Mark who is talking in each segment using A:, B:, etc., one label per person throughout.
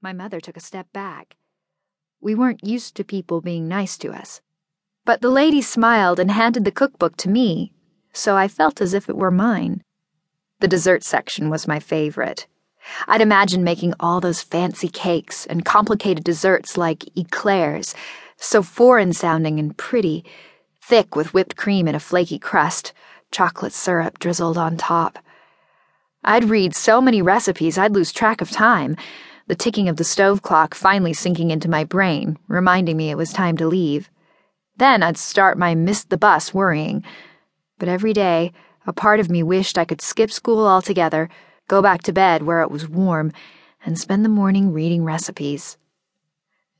A: My mother took a step back. We weren't used to people being nice to us. But the lady smiled and handed the cookbook to me, so I felt as if it were mine. The dessert section was my favorite. I'd imagined making all those fancy cakes and complicated desserts like eclairs, so foreign sounding and pretty, thick with whipped cream in a flaky crust, chocolate syrup drizzled on top. I'd read so many recipes I'd lose track of time, the ticking of the stove clock finally sinking into my brain, reminding me it was time to leave. Then I'd start my miss the bus worrying. But every day, a part of me wished I could skip school altogether go back to bed where it was warm, and spend the morning reading recipes.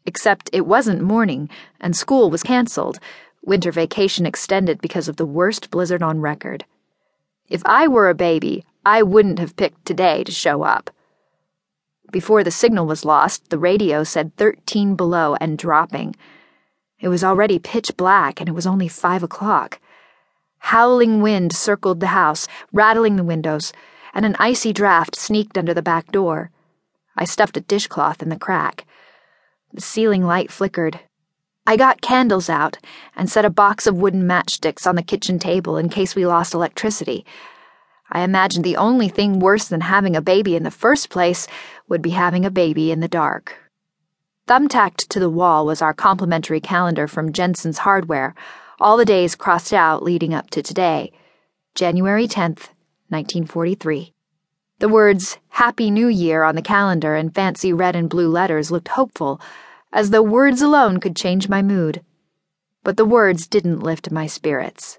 A: Except it wasn't morning, and school was cancelled, winter vacation extended because of the worst blizzard on record. If I were a baby, I wouldn't have picked today to show up. Before the signal was lost, the radio said 13 below and dropping. It was already pitch black, and it was only five o'clock. Howling wind circled the house, rattling the windows and an icy draft sneaked under the back door. I stuffed a dishcloth in the crack. The ceiling light flickered. I got candles out and set a box of wooden matchsticks on the kitchen table in case we lost electricity. I imagined the only thing worse than having a baby in the first place would be having a baby in the dark. Thumbtacked to the wall was our complimentary calendar from Jensen's Hardware, all the days crossed out leading up to today, January 10th, 1943. The words Happy New Year on the calendar in fancy red and blue letters looked hopeful, as though words alone could change my mood. But the words didn't lift my spirits.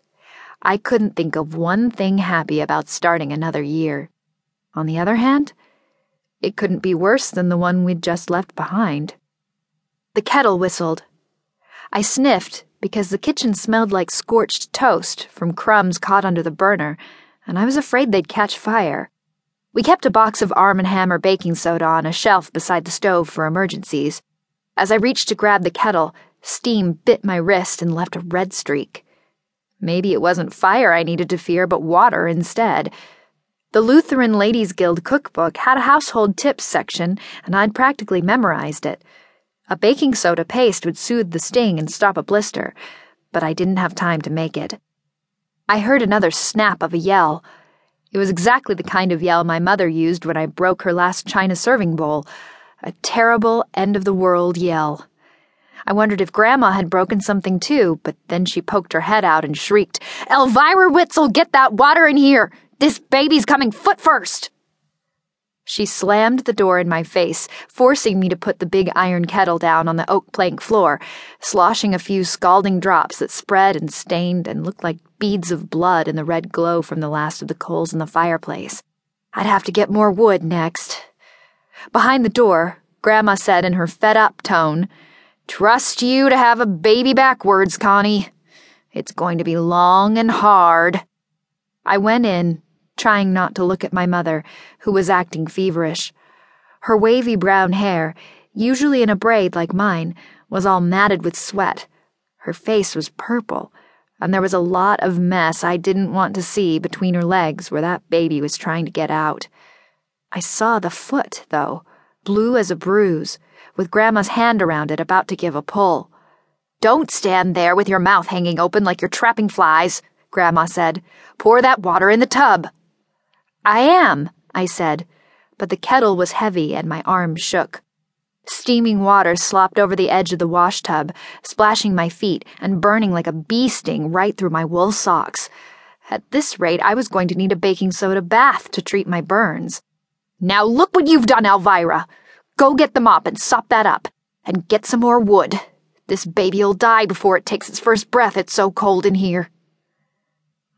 A: I couldn't think of one thing happy about starting another year. On the other hand, it couldn't be worse than the one we'd just left behind. The kettle whistled. I sniffed because the kitchen smelled like scorched toast from crumbs caught under the burner and I was afraid they'd catch fire. We kept a box of Arm & Hammer baking soda on a shelf beside the stove for emergencies. As I reached to grab the kettle, steam bit my wrist and left a red streak. Maybe it wasn't fire I needed to fear, but water instead. The Lutheran Ladies Guild cookbook had a household tips section, and I'd practically memorized it. A baking soda paste would soothe the sting and stop a blister, but I didn't have time to make it. I heard another snap of a yell. It was exactly the kind of yell my mother used when I broke her last china serving bowl a terrible end of the world yell. I wondered if Grandma had broken something too, but then she poked her head out and shrieked, Elvira Witsil, get that water in here! This baby's coming foot first! She slammed the door in my face, forcing me to put the big iron kettle down on the oak plank floor, sloshing a few scalding drops that spread and stained and looked like beads of blood in the red glow from the last of the coals in the fireplace. I'd have to get more wood next. Behind the door, Grandma said in her fed up tone, Trust you to have a baby backwards, Connie. It's going to be long and hard. I went in trying not to look at my mother, who was acting feverish. Her wavy brown hair, usually in a braid like mine, was all matted with sweat. Her face was purple, and there was a lot of mess I didn't want to see between her legs where that baby was trying to get out. I saw the foot, though, blue as a bruise, with Grandma's hand around it about to give a pull. Don't stand there with your mouth hanging open like you're trapping flies, Grandma said. Pour that water in the tub. I am, I said, but the kettle was heavy and my arms shook. Steaming water slopped over the edge of the wash tub, splashing my feet and burning like a bee sting right through my wool socks. At this rate, I was going to need a baking soda bath to treat my burns. Now look what you've done, Elvira! Go get the mop and sop that up, and get some more wood. This baby'll die before it takes its first breath, it's so cold in here.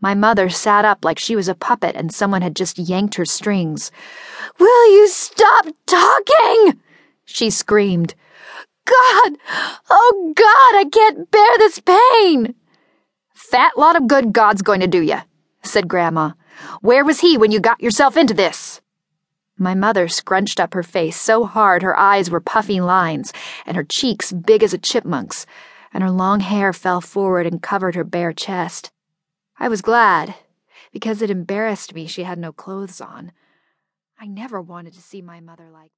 A: My mother sat up like she was a puppet and someone had just yanked her strings. Will you stop talking? She screamed. God! Oh, God, I can't bear this pain! Fat lot of good God's going to do you, said Grandma. Where was he when you got yourself into this? My mother scrunched up her face so hard her eyes were puffy lines, and her cheeks big as a chipmunk's, and her long hair fell forward and covered her bare chest. I was glad, because it embarrassed me she had no clothes on. I never wanted to see my mother like.